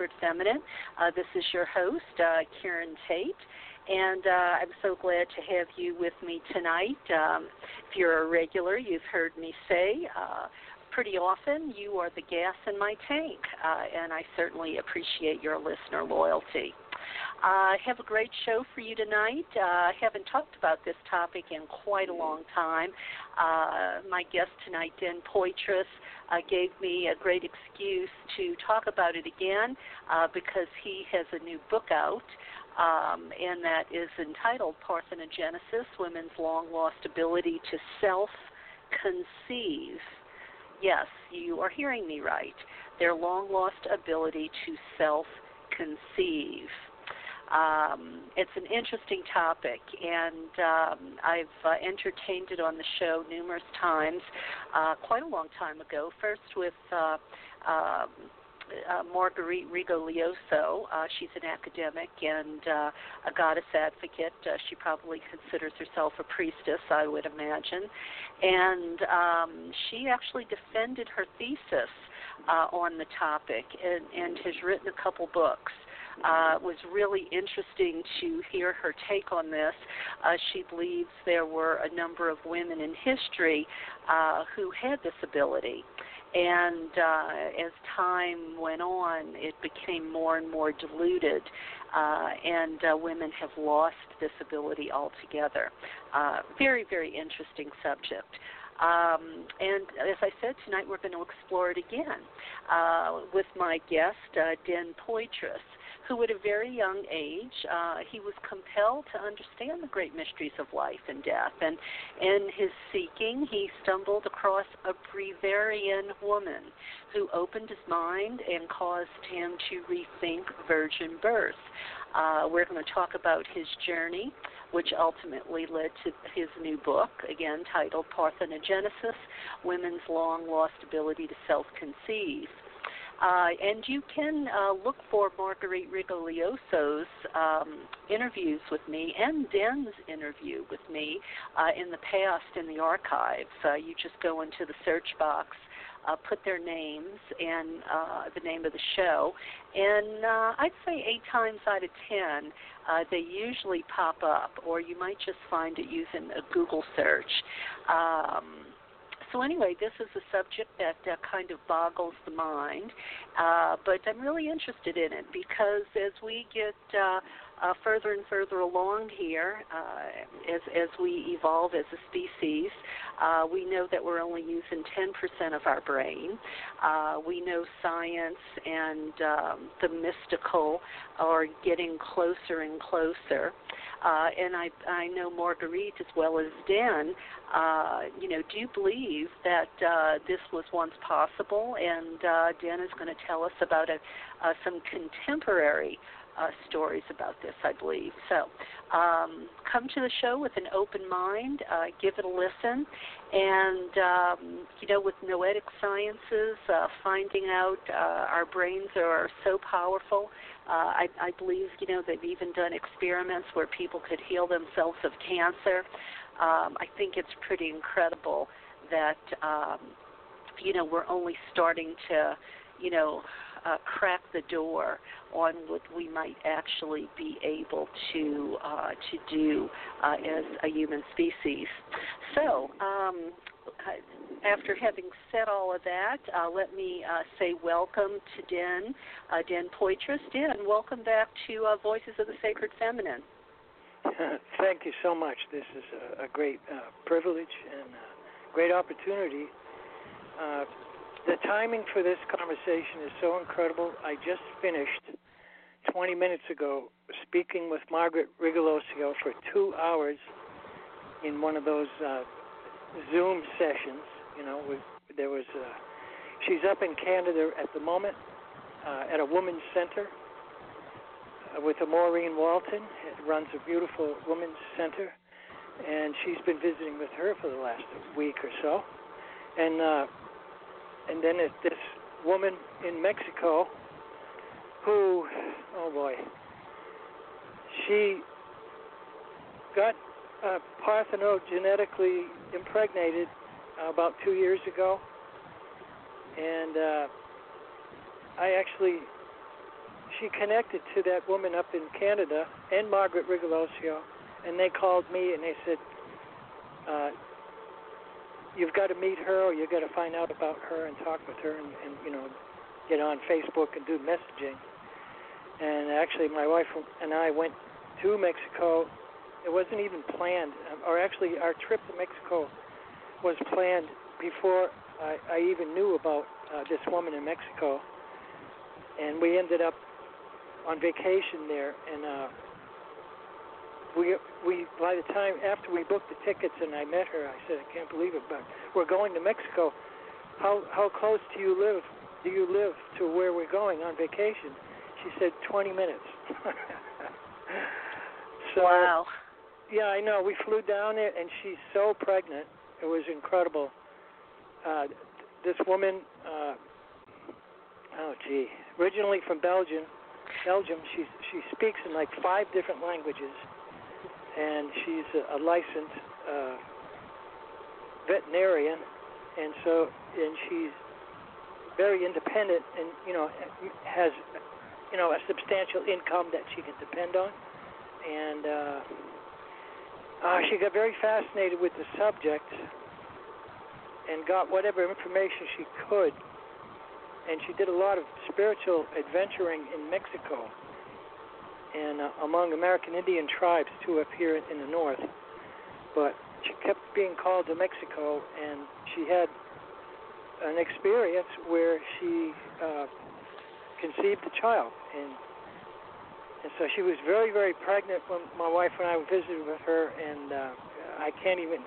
Sacred Feminine. Uh, this is your host, uh, Karen Tate, and uh, I'm so glad to have you with me tonight. Um, if you're a regular, you've heard me say uh, pretty often you are the gas in my tank, uh, and I certainly appreciate your listener loyalty. I uh, have a great show for you tonight. Uh, I haven't talked about this topic in quite a long time. Uh, my guest tonight, Den Poitras, uh, gave me a great excuse to talk about it again uh, because he has a new book out. Um, and that is entitled Parthenogenesis Women's Long Lost Ability to Self Conceive. Yes, you are hearing me right. Their long lost ability to self conceive. Um, it's an interesting topic, and um, I've uh, entertained it on the show numerous times, uh, quite a long time ago. First with uh, um, uh, Marguerite Rigoglioso. Uh, she's an academic and uh, a goddess advocate. Uh, she probably considers herself a priestess, I would imagine. And um, she actually defended her thesis uh, on the topic and, and has written a couple books. Uh, it was really interesting to hear her take on this. Uh, she believes there were a number of women in history uh, who had this ability. And uh, as time went on, it became more and more diluted, uh, and uh, women have lost this ability altogether. Uh, very, very interesting subject. Um, and as I said, tonight we're going to explore it again uh, with my guest, uh, Den Poitras who at a very young age uh, he was compelled to understand the great mysteries of life and death. And in his seeking, he stumbled across a breatharian woman who opened his mind and caused him to rethink virgin birth. Uh, we're going to talk about his journey, which ultimately led to his new book, again titled Parthenogenesis Women's Long Lost Ability to Self Conceive. Uh, and you can uh, look for Marguerite Rigoglioso's um, interviews with me and Den's interview with me uh, in the past in the archives. Uh, you just go into the search box, uh, put their names and uh, the name of the show, and I'd say eight times out of ten, they usually pop up, or you might just find it using a Google search. Um, so anyway, this is a subject that uh, kind of boggles the mind, uh, but I'm really interested in it because as we get uh, uh, further and further along here, uh, as as we evolve as a species, uh, we know that we're only using 10% of our brain. Uh, we know science and um, the mystical are getting closer and closer. Uh, and I, I know Marguerite as well as Dan, Uh, you know, do you believe that this was once possible? And Den is going to tell us about a, some contemporary uh, stories about this, I believe. So um, come to the show with an open mind, uh, give it a listen, and um, you know, with noetic sciences, uh, finding out uh, our brains are so powerful. Uh, I, I believe you know they've even done experiments where people could heal themselves of cancer. Um, I think it's pretty incredible that um, you know we're only starting to you know uh, crack the door on what we might actually be able to uh, to do uh, as a human species. So. Um, after having said all of that, uh, let me uh, say welcome to Den, uh, Den Poitras. Den, welcome back to uh, Voices of the Sacred Feminine. Thank you so much. This is a, a great uh, privilege and a great opportunity uh, the timing for this conversation is so incredible. I just finished 20 minutes ago speaking with Margaret Rigoglioso for two hours in one of those uh, Zoom sessions. You know, with, there was. Uh, she's up in Canada at the moment uh, at a women's center uh, with a Maureen Walton. It runs a beautiful women's center, and she's been visiting with her for the last week or so. And uh, and then this woman in Mexico who, oh boy, she got uh, parthenogenetically impregnated about two years ago, and uh, I actually she connected to that woman up in Canada and Margaret Rigoglioso, and they called me and they said, uh, "You've got to meet her, or you've got to find out about her and talk with her, and, and you know, get on Facebook and do messaging." And actually, my wife and I went to Mexico. It wasn't even planned, or actually, our trip to Mexico was planned before I, I even knew about uh, this woman in Mexico. And we ended up on vacation there, and uh, we we by the time after we booked the tickets and I met her, I said, I can't believe it, but we're going to Mexico. How how close do you live? Do you live to where we're going on vacation? She said 20 minutes. so wow. Yeah, I know. We flew down there, and she's so pregnant. It was incredible. Uh, this woman, uh, oh gee, originally from Belgium, Belgium. She she speaks in like five different languages, and she's a, a licensed uh, veterinarian, and so and she's very independent, and you know has you know a substantial income that she can depend on, and uh, uh, she got very fascinated with the subject and got whatever information she could. And she did a lot of spiritual adventuring in Mexico and uh, among American Indian tribes too up here in the north. But she kept being called to Mexico, and she had an experience where she uh, conceived a child, and and so she was very very pregnant when my wife and I visited with her, and uh, I can't even.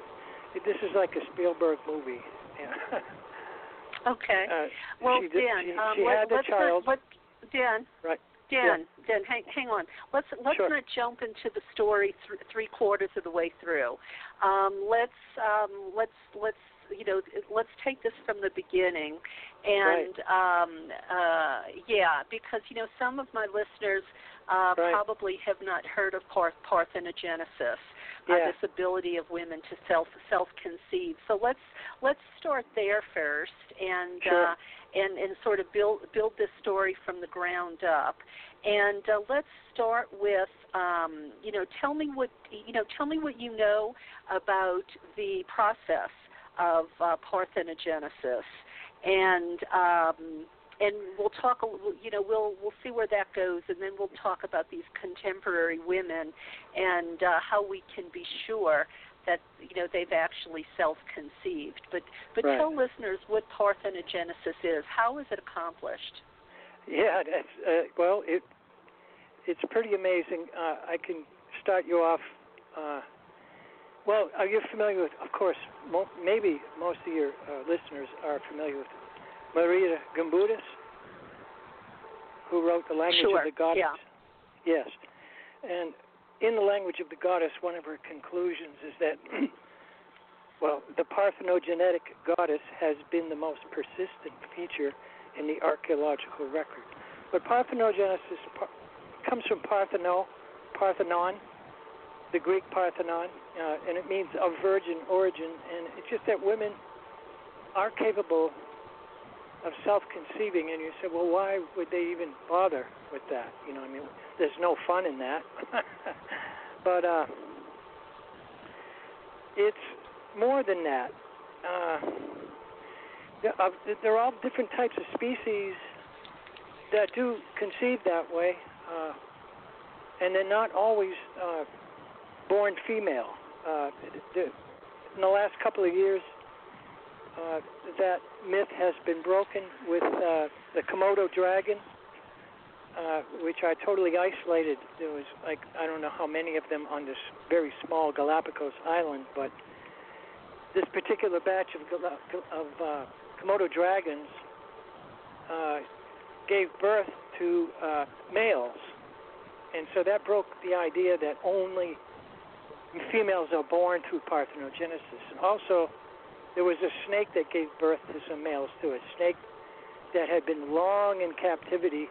This is like a Spielberg movie. Okay. Uh, well, she did, Dan, she, um, she let, had the child. Let, Dan. Right. Dan, Dan, hang, hang on. Let's let's Sure. not jump into the story th- three quarters of the way through. Um, let's um, let's let's you know let's take this from the beginning, and um, uh, yeah, because you know some of my listeners uh, Right. probably have not heard of parth- parthenogenesis, uh, Yeah. this ability of women to self self conceive. So let's let's start there first, and Sure. uh, and and sort of build build this story from the ground up. And uh, let's start with um, you know tell me what you know tell me what you know about the process of uh, parthenogenesis, and um, and we'll talk you know we'll we'll see where that goes, and then we'll talk about these contemporary women and uh, how we can be sure that you know they've actually self-conceived. But but Right. tell listeners what parthenogenesis is. How is it accomplished? Yeah, that's uh, well, it it's pretty amazing. Uh, I can start you off. Uh, well, are you familiar with? Of course, mo- maybe most of your uh, listeners are familiar with Maria Gimbutas, who wrote the language Sure, of the goddess. yeah. Yes, and in the language of the goddess, one of her conclusions is that. Well, the parthenogenetic goddess has been the most persistent feature in the archaeological record. But parthenogenesis par- comes from Partheno, Parthenon, the Greek Parthenon, uh, and it means of virgin origin. And it's just that women are capable of self-conceiving. And you say, well, why would they even bother with that? You know, I mean, there's no fun in that. but uh, it's more than that. Uh, there there are all different types of species that do conceive that way, uh, and they're not always uh, born female. Uh, in the last couple of years, uh, that myth has been broken with uh, the Komodo dragon, uh, which I totally isolated. There was like I don't know how many of them on this very small Galapagos island, but this particular batch of of uh, Komodo dragons uh, gave birth to uh, males, and so that broke the idea that only females are born through parthenogenesis. And also, there was a snake that gave birth to some males too. A snake that had been long in captivity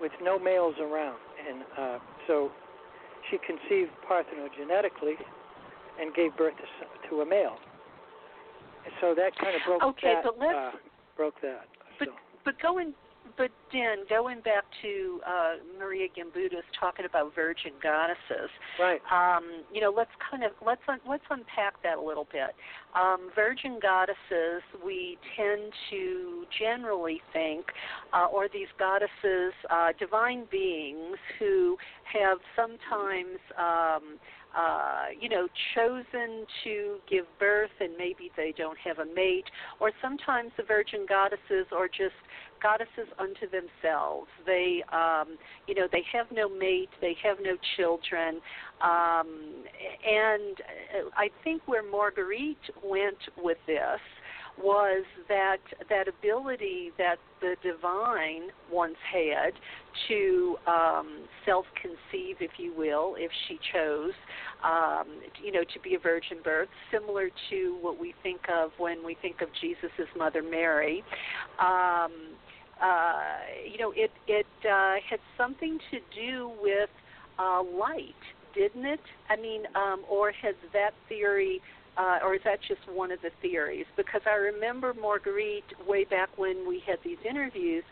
with no males around, and uh, so she conceived parthenogenetically and gave birth to, s- to a male. And so that kind of broke Okay, that. but let's- uh, broke that. But so. but going but Dan, going back to uh, Maria Gimbutas talking about virgin goddesses, right? Um, you know, let's kind of let's un, let's unpack that a little bit. Um, virgin goddesses, we tend to generally think, uh, or these goddesses, uh, divine beings who have sometimes. Um, uh, you know, chosen to give birth and maybe they don't have a mate, or sometimes the virgin goddesses are just goddesses unto themselves. They, um, you know, they have no mate, they have no children, um, and I think where Marguerite went with this was that that ability that the divine once had to um, self-conceive, if you will, if she chose, um, you know, to be a virgin birth, similar to what we think of when we think of Jesus' mother Mary. Um, uh, you know, it it uh, had something to do with uh, light, didn't it? I mean, um, or has that theory uh, or is that just one of the theories? Because I remember Marguerite way back when we had these interviews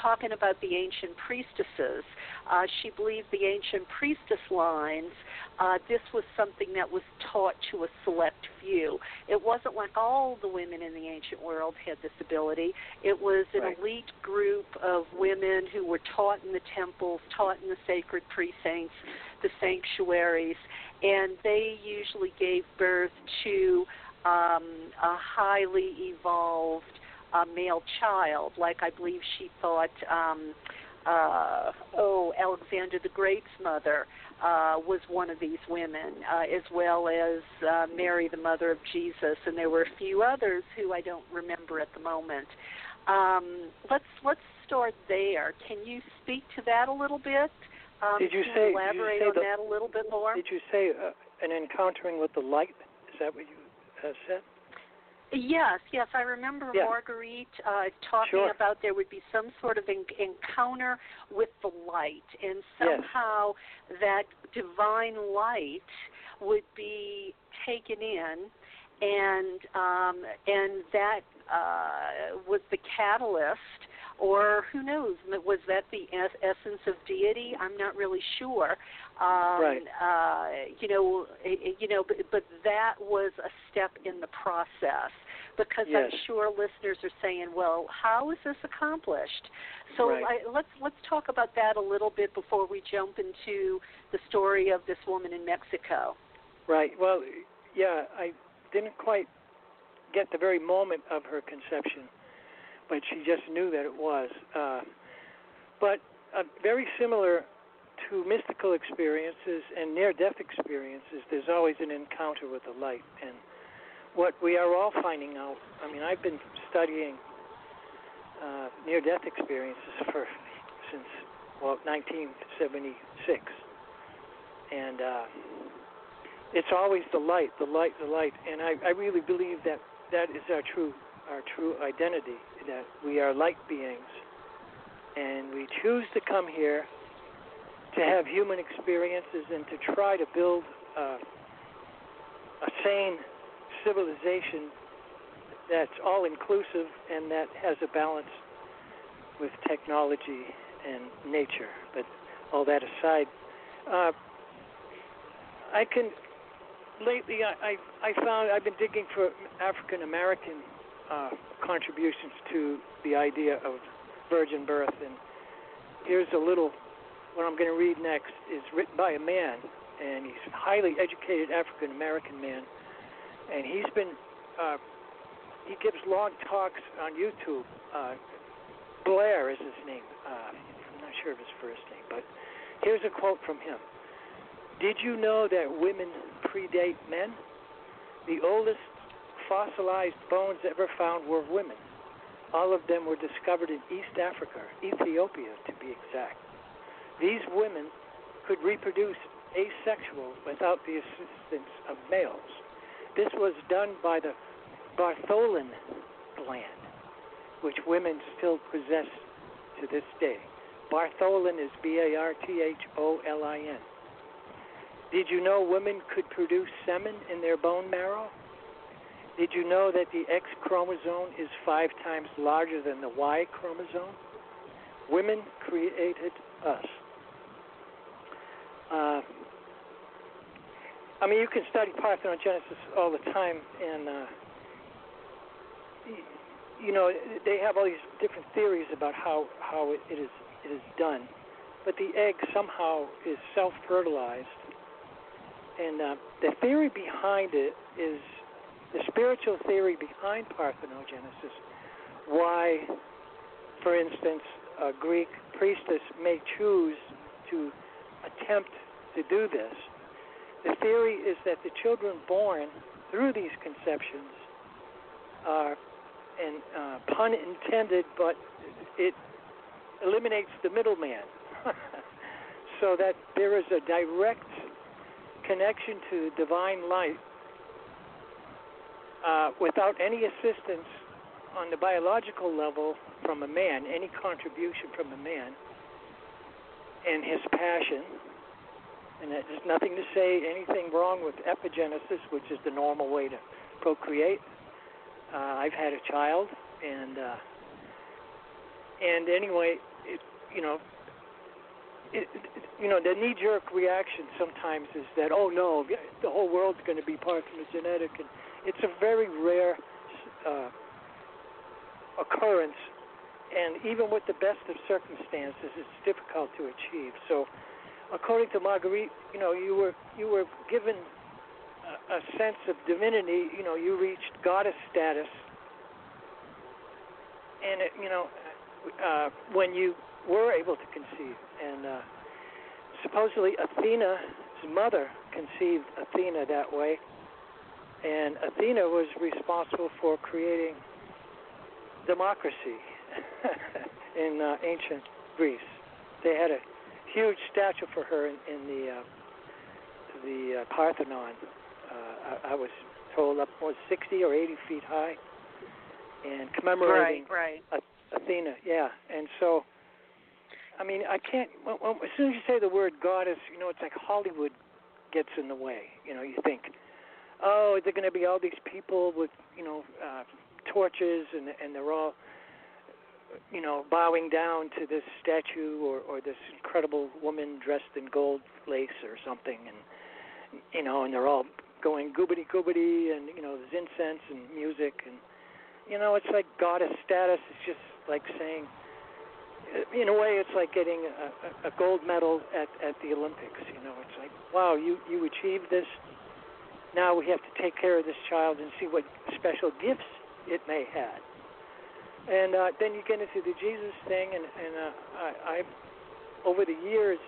talking about the ancient priestesses. Uh, she believed the ancient priestess lines. Uh, this was something that was taught to a select few. It wasn't like all the women in the ancient world had this ability. It was an right. elite group of women who were taught in the temples, taught in the sacred precincts, the sanctuaries, and they usually gave birth to um, a highly evolved uh, male child, like I believe she thought. Um, uh, oh, Alexander the Great's mother uh, was one of these women, uh, as well as uh, Mary, the mother of Jesus, and there were a few others who I don't remember at the moment. Um, let's let's start there. Can you speak to that a little bit? Um, did you say? elaborate did you say on the, that a little bit more? Did you say uh, an encountering with the light? Is that what you uh, said? Yes, yes, I remember yeah. Marguerite uh, talking sure. about there would be some sort of en- encounter with the light, and somehow yes. that divine light would be taken in, and um, and that uh, was the catalyst or who knows? Was that the essence of deity? I'm not really sure. Um, right. Uh, you know, you know, but, but that was a step in the process because yes. I'm sure listeners are saying, "Well, how is this accomplished?" So right. I, let's let's talk about that a little bit before we jump into the story of this woman in Mexico. Right. Well, yeah, I didn't quite get the very moment of her conception but she just knew that it was. Uh, but uh, very similar to mystical experiences and near-death experiences, there's always an encounter with the light. And what we are all finding out, I mean, I've been studying uh, near-death experiences for since well 1976, and uh, it's always the light, the light, the light. And I, I really believe that that is our true our true identity that we are light beings and we choose to come here to have human experiences and to try to build uh, a sane civilization that's all inclusive and that has a balance with technology and nature. But all that aside, uh, I can lately I, I I found I've been digging for African American uh, contributions to the idea of virgin birth. And here's a little, what I'm going to read next is written by a man, and he's a highly educated African American man. And he's been, uh, he gives long talks on YouTube. Uh, Blair is his name. Uh, I'm not sure of his first name, but here's a quote from him. Did you know that women predate men? The oldest fossilized bones ever found were of women. All of them were discovered in East Africa, Ethiopia to be exact. These women could reproduce asexual without the assistance of males. This was done by the Bartholin gland, which women still possess to this day. Bartholin is B A R T H O L I N. Did you know women could produce semen in their bone marrow? Did you know that the X chromosome is five times larger than the Y chromosome? Women created us. Uh, I mean, you can study parthenogenesis all the time, and uh, you know they have all these different theories about how how it, it is it is done, but the egg somehow is self-fertilized, and uh, the theory behind it is the spiritual theory behind parthenogenesis. Why, for instance, a Greek priestess may choose to attempt to do this. The theory is that the children born through these conceptions are, and uh, pun intended, but it eliminates the middleman. so that there is a direct connection to divine light uh, without any assistance on the biological level from a man, any contribution from a man, and his passion. And there's nothing to say anything wrong with epigenesis, which is the normal way to procreate. Uh, I've had a child, and uh, and anyway, it, you know, it, you know, the knee-jerk reaction sometimes is that, oh no, the whole world's going to be parthenogenetic, and it's a very rare uh, occurrence and even with the best of circumstances, it's difficult to achieve. So, according to Marguerite, you know, you were you were given a, a sense of divinity. You know, you reached goddess status, and it, you know, uh, when you were able to conceive, and uh, supposedly Athena's mother conceived Athena that way, and Athena was responsible for creating democracy in uh, ancient Greece. They had a huge statue for her in, in the uh, the uh, Parthenon. Uh, I, I was told up was 60 or 80 feet high, and commemorating right, right. Athena. Yeah, and so. I mean, I can't. Well, well, as soon as you say the word goddess, you know, it's like Hollywood gets in the way. You know, you think, oh, they're going to be all these people with, you know, uh, torches, and and they're all you know, bowing down to this statue or, or this incredible woman dressed in gold lace or something, and you know, and they're all going goobity goobity, and you know, there's incense and music, and you know, it's like goddess status. It's just like saying, in a way, it's like getting a, a gold medal at at the Olympics. You know, it's like, wow, you you achieved this. Now we have to take care of this child and see what special gifts it may have and uh, then you get into the Jesus thing, and, and uh, I, I, over the years,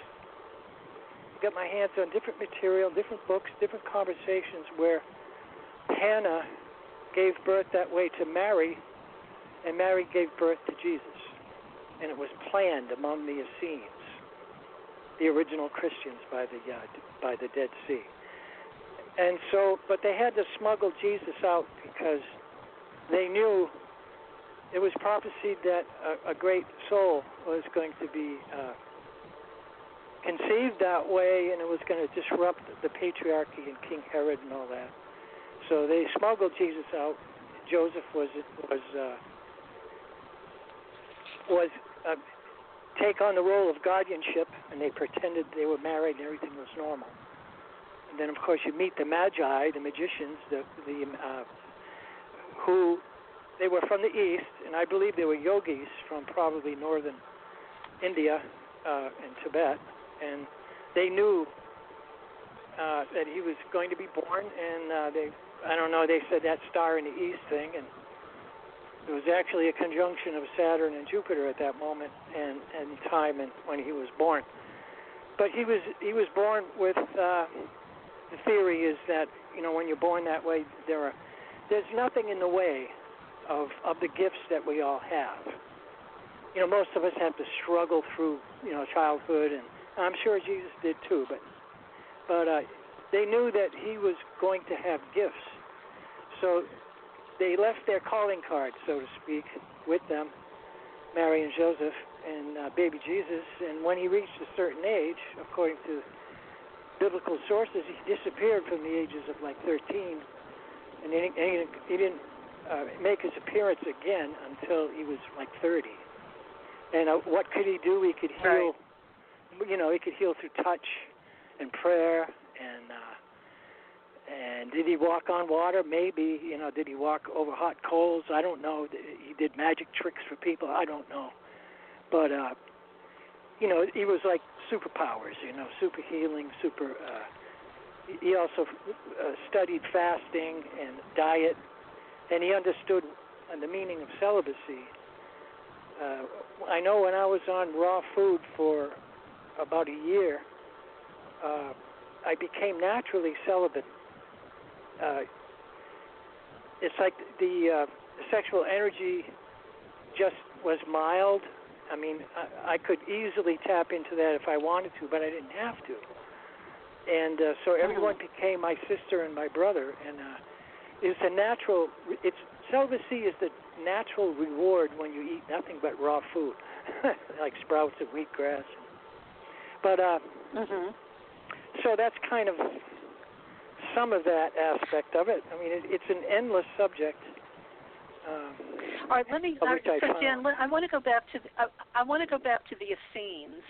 got my hands on different material, different books, different conversations where Hannah gave birth that way to Mary, and Mary gave birth to Jesus. And it was planned among the Essenes, the original Christians by the uh, by the Dead Sea. And so, but they had to smuggle Jesus out because they knew it was prophesied that a, a great soul was going to be uh, conceived that way, and it was going to disrupt the patriarchy and King Herod and all that. So they smuggled Jesus out. Joseph was was uh, was uh, take on the role of guardianship, and they pretended they were married and everything was normal. Then, of course, you meet the magi, the magicians, the the uh, who they were from the east, and I believe they were yogis from probably northern India uh, and Tibet, and they knew uh, that he was going to be born, and uh, they, I don't know, they said that star in the east thing, and it was actually a conjunction of Saturn and Jupiter at that moment and and time and when he was born. But he was he was born with uh, the theory is that you know when you're born that way there are there's nothing in the way of of the gifts that we all have. You know, most of us have to struggle through you know childhood, and I'm sure Jesus did too. But but uh, they knew that he was going to have gifts, so they left their calling card, so to speak, with them, Mary and Joseph and uh, baby Jesus. And when he reached a certain age, according to biblical sources, he disappeared from the ages of like 13 and he, he, he didn't uh, make his appearance again until he was like 30. And uh, what could he do? He could heal. Right. You know, he could heal through touch and prayer and. Uh, and did he walk on water? Maybe. You know, did he walk over hot coals? I don't know. He did magic tricks for people. I don't know. But uh, you know, he was like superpowers. You know, super healing, super. Uh, he also uh, studied fasting and diet, and he understood the meaning of celibacy. Uh, I know when I was on raw food for about a year, uh, I became naturally celibate. Uh, it's like the uh, sexual energy just was mild. I mean, I, I could easily tap into that if I wanted to, but I didn't have to and uh, so everyone mm-hmm. became my sister and my brother, and uh, it's a natural. It's celibacy is the natural reward when you eat nothing but raw food, like sprouts and wheatgrass. But uh, mm-hmm. so that's kind of some of that aspect of it. I mean, it, it's an endless subject. Um, All right, let me. Uh, so Jen, I want to go back to. The, uh, I want to go back to the Essenes.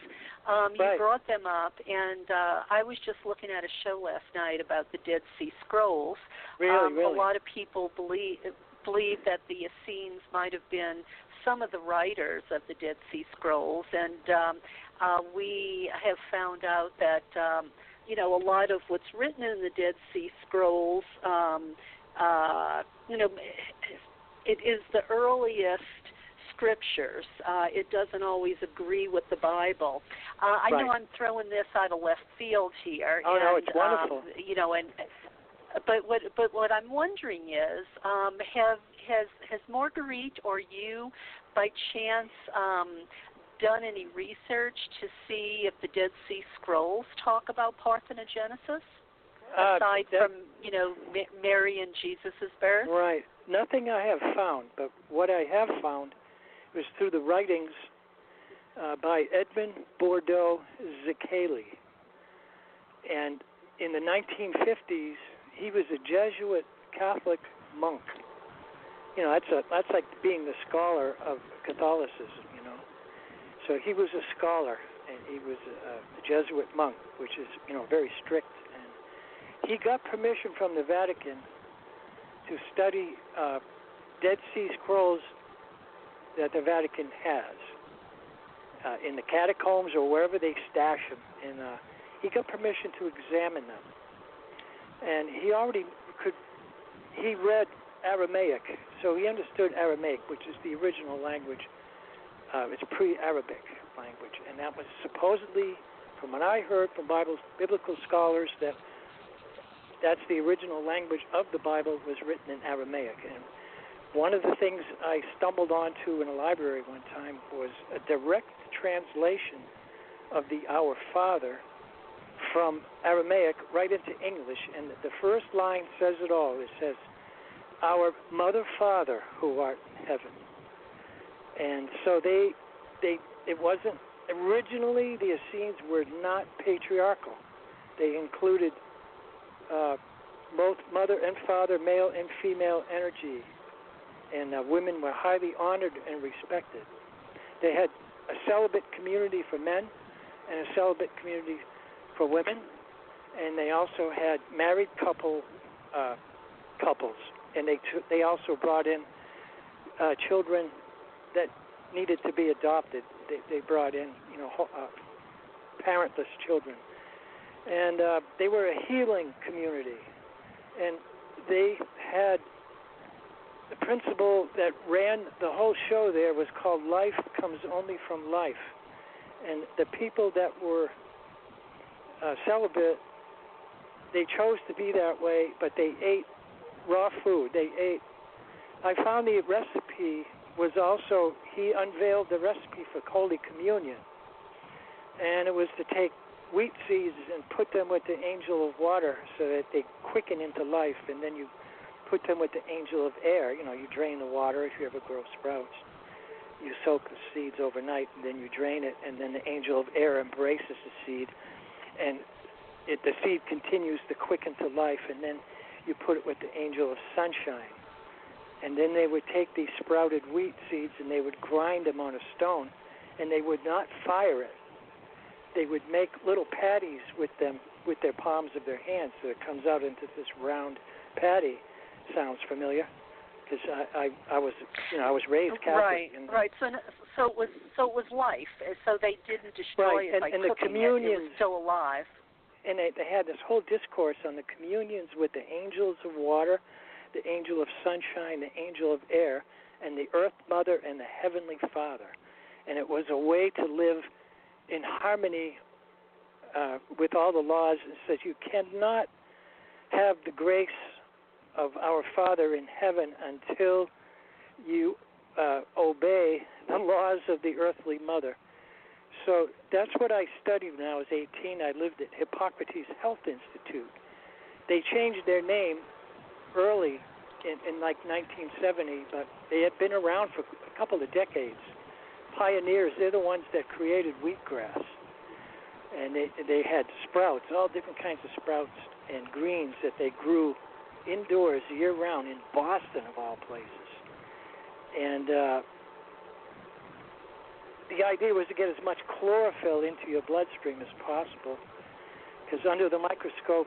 Um, you right. brought them up, and uh, I was just looking at a show last night about the Dead Sea Scrolls. Really, um, really. A lot of people believe believe that the Essenes might have been some of the writers of the Dead Sea Scrolls, and um, uh, we have found out that um, you know a lot of what's written in the Dead Sea Scrolls, um, uh, you know, it is the earliest scriptures. Uh, it doesn't always agree with the Bible. Uh, I right. know I'm throwing this out of left field here. Oh and, no, it's wonderful. Um, you know, and but what but what I'm wondering is, um, have has has Marguerite or you, by chance, um, done any research to see if the Dead Sea Scrolls talk about Parthenogenesis? Uh, aside that, from you know Mary and Jesus's birth. Right. Nothing I have found, but what I have found was through the writings uh, by Edmond Bordeaux Szekely. And in the 1950s, he was a Jesuit Catholic monk. You know, that's a that's like being the scholar of Catholicism. You know, so he was a scholar and he was a, a Jesuit monk, which is you know very strict. And he got permission from the Vatican to study uh, Dead Sea Scrolls that the Vatican has uh, in the catacombs or wherever they stash them. And uh, he got permission to examine them. And he already could, he read Aramaic, so he understood Aramaic, which is the original language. Uh, it's pre-Arabic language, and that was supposedly, from what I heard from Bible biblical scholars, that that's the original language of the Bible was written in Aramaic. And one of the things I stumbled onto in a library one time was a direct translation of the Our Father from Aramaic right into English. And the first line says it all. It says, Our Mother Father who art in heaven. And so they, they, it wasn't, originally the Essenes were not patriarchal. They included uh, both mother and father, male and female energy, and uh, women were highly honored and respected. They had a celibate community for men and a celibate community for women, and they also had married couple uh, couples, and they t- they also brought in uh, children that needed to be adopted. They, they brought in you know uh, parentless children and uh, they were a healing community, and they had the principle that ran the whole show there was called "Life Comes Only from Life," and the people that were uh, celibate, they chose to be that way, but they ate raw food. They ate. I found the recipe was also he unveiled the recipe for Holy Communion, and it was to take wheat seeds and put them with the angel of water so that they quicken into life, and then you put them with the angel of air. You know, you drain the water if you ever grow sprouts. You soak the seeds overnight, and then you drain it, and then the angel of air embraces the seed, and it, the seed continues to quicken to life, and then you put it with the angel of sunshine. And then they would take these sprouted wheat seeds and they would grind them on a stone and they would not fire it. They would make little patties with them with their palms of their hands so it comes out into this round patty. Sounds familiar? Because I, I I was you know I was raised Catholic. Right, and, right. So so it was so it was life. So they didn't destroy right. it and, by and cooking the communions, it. It was still alive. and they, they had this whole discourse on the communions with the angels of water, the angel of sunshine, the angel of air, and the earth mother and the heavenly father. And it was a way to live in harmony uh, with all the laws. It says you cannot have the grace of our Father in heaven until you uh, obey the laws of the earthly mother. So that's what I studied when I was 18. I lived at Hippocrates Health Institute. They changed their name early in, in like 1970, but they had been around for a couple of decades. Pioneers, they're the ones that created wheatgrass. And they, they had sprouts, all different kinds of sprouts and greens that they grew indoors year round in Boston, of all places. And uh, the idea was to get as much chlorophyll into your bloodstream as possible, because under the microscope,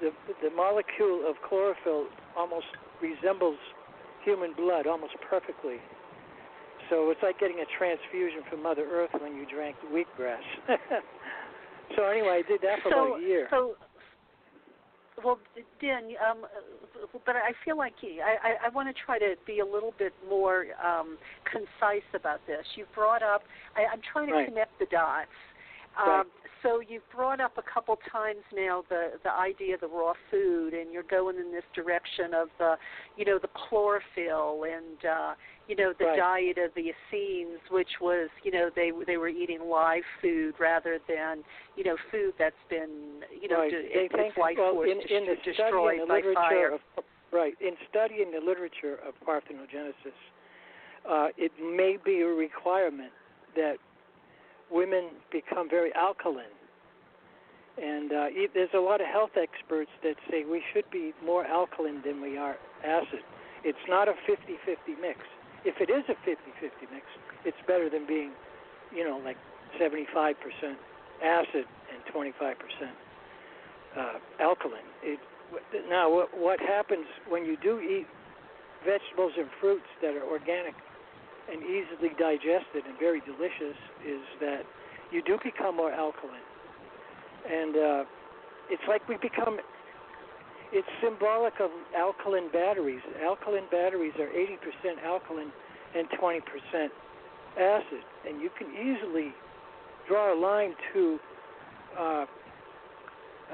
the the molecule of chlorophyll almost resembles human blood almost perfectly. So it's like getting a transfusion from Mother Earth when you drank wheatgrass. so anyway, I did that for so, about a year. So, well, Dan, um, but I feel like I, I, I want to try to be a little bit more um, concise about this. You brought up, I, I'm trying to Right. connect the dots. Um, So you've brought up a couple times now the the idea of the raw food, and you're going in this direction of the, you know, the chlorophyll and uh, you know the Right. diet of the Essenes, which was, you know, they they were eating live food rather than, you know, food that's been, you know, right. de- they think, life well, force in, dis- in the destroyed in the by fire. of right in studying the literature of parthenogenesis, uh, it may be a requirement that women become very alkaline. And uh, there's a lot of health experts that say we should be more alkaline than we are acid. It's not a 50-50 mix. If it is a 50-50 mix, it's better than being, you know, like 75% acid and 25% uh, alkaline. It, now, what, what happens when you do eat vegetables and fruits that are organic and easily digested and very delicious is that you do become more alkaline. And uh, it's like we become, it's symbolic of alkaline batteries. Alkaline batteries are 80% alkaline and 20% acid. And you can easily draw a line to uh,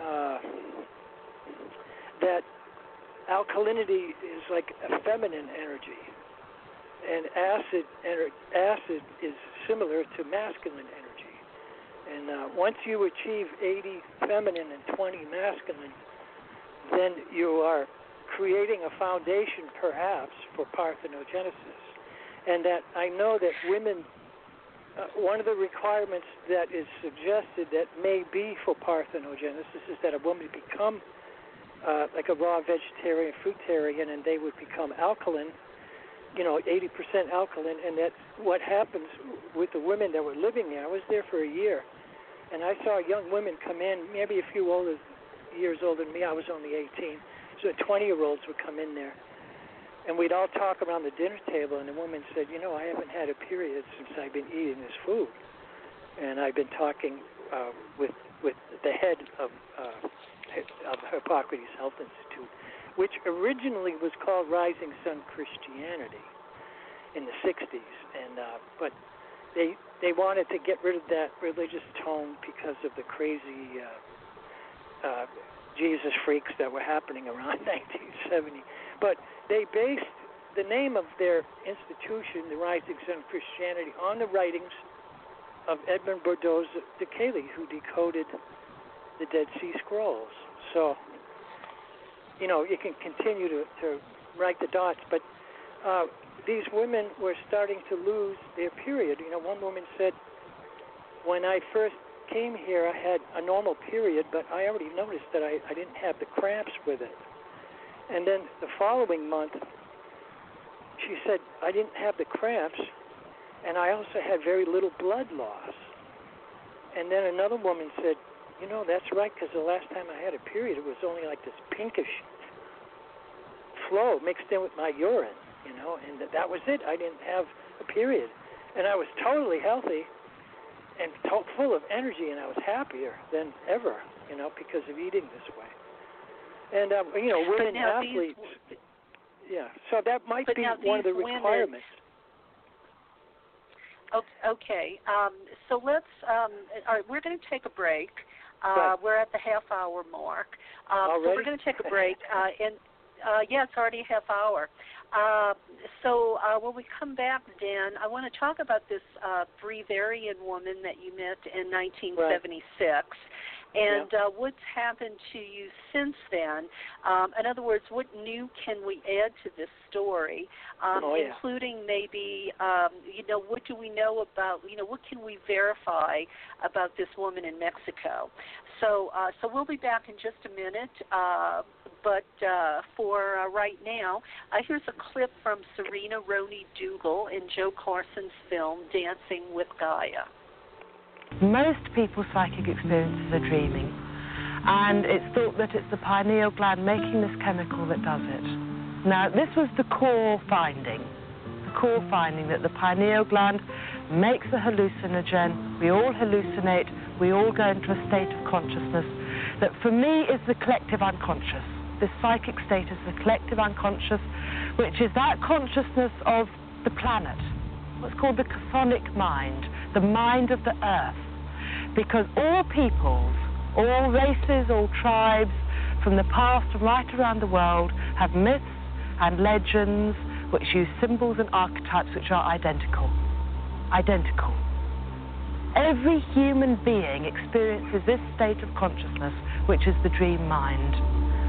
uh, that alkalinity is like a feminine energy, and acid acid is similar to masculine energy. And uh, once you achieve 80 feminine and 20 masculine, then you are creating a foundation, perhaps, for parthenogenesis. And that I know that women uh, one of the requirements that is suggested that may be for parthenogenesis is that a woman become uh, like a raw vegetarian, fruitarian, and they would become alkaline, you know, 80% alkaline, and that what happens with the women that were living there. I was there for a year, and I saw young women come in, maybe a few older years older than me. I was only 18, so 20 year olds would come in there and we'd all talk around the dinner table, and the woman said, "You know, I haven't had a period since I've been eating this food," and I've been talking uh, with with the head of uh, of Hippocrates Health Institute, which originally was called Rising Sun Christianity in the '60s, and uh, but they they wanted to get rid of that religious tone because of the crazy. Uh, uh, Jesus freaks that were happening around 1970. But they based the name of their institution, the Rising Sun Christianity, on the writings of Edmund Bordeaux de Cayley, who decoded the Dead Sea Scrolls. So, you know, you can continue to, to write the dots, but uh, these women were starting to lose their period. You know, one woman said, when I first came here, I had a normal period, but I already noticed that I, I didn't have the cramps with it. And then the following month, she said I didn't have the cramps, and I also had very little blood loss. And then another woman said, you know, that's right, because the last time I had a period, it was only like this pinkish flow mixed in with my urine, you know, and that was it. I didn't have a period. And I was totally healthy and to- full of energy, and I was happier than ever, you know, because of eating this way. And, um, you know, women athletes. These, yeah, so that might be one of the requirements. Women, Okay. Um, so let's. Um, all right, we're going to take a break. Uh. We're at the half hour mark. Um, so we're going to take a break. Uh, and uh, yeah, it's already a half hour. Uh, so uh, when we come back, Dan, I want to talk about this uh, breatharian woman that you met in 1976. Right and uh, what's happened to you since then. Um, in other words, what new can we add to this story, um, oh, yeah. including maybe, um, you know, what do we know about, you know, what can we verify about this woman in Mexico? So, uh, so we'll be back in just a minute. Uh, but uh, for uh, right now, uh, here's a clip from Serena Roney Dougal in Joe Carson's film Dancing with Gaia. Most people's psychic experiences are dreaming, and it's thought that it's the pineal gland making this chemical that does it. Now, this was the core finding, the core finding that the pineal gland makes a hallucinogen. We all hallucinate, we all go into a state of consciousness that for me is the collective unconscious. This psychic state is the collective unconscious, which is that consciousness of the planet, what's called the chthonic mind, the mind of the earth. Because all peoples, all races, all tribes from the past and right around the world have myths and legends which use symbols and archetypes which are identical. Identical. Every human being experiences this state of consciousness, which is the dream mind.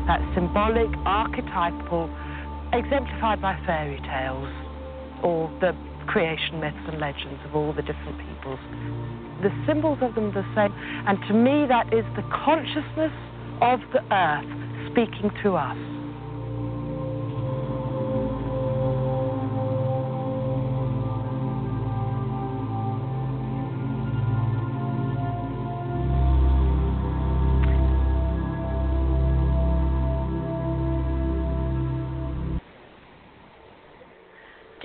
That symbolic, archetypal, exemplified by fairy tales or the creation myths and legends of all the different peoples. The symbols of them are the same, and to me, that is the consciousness of the earth speaking to us.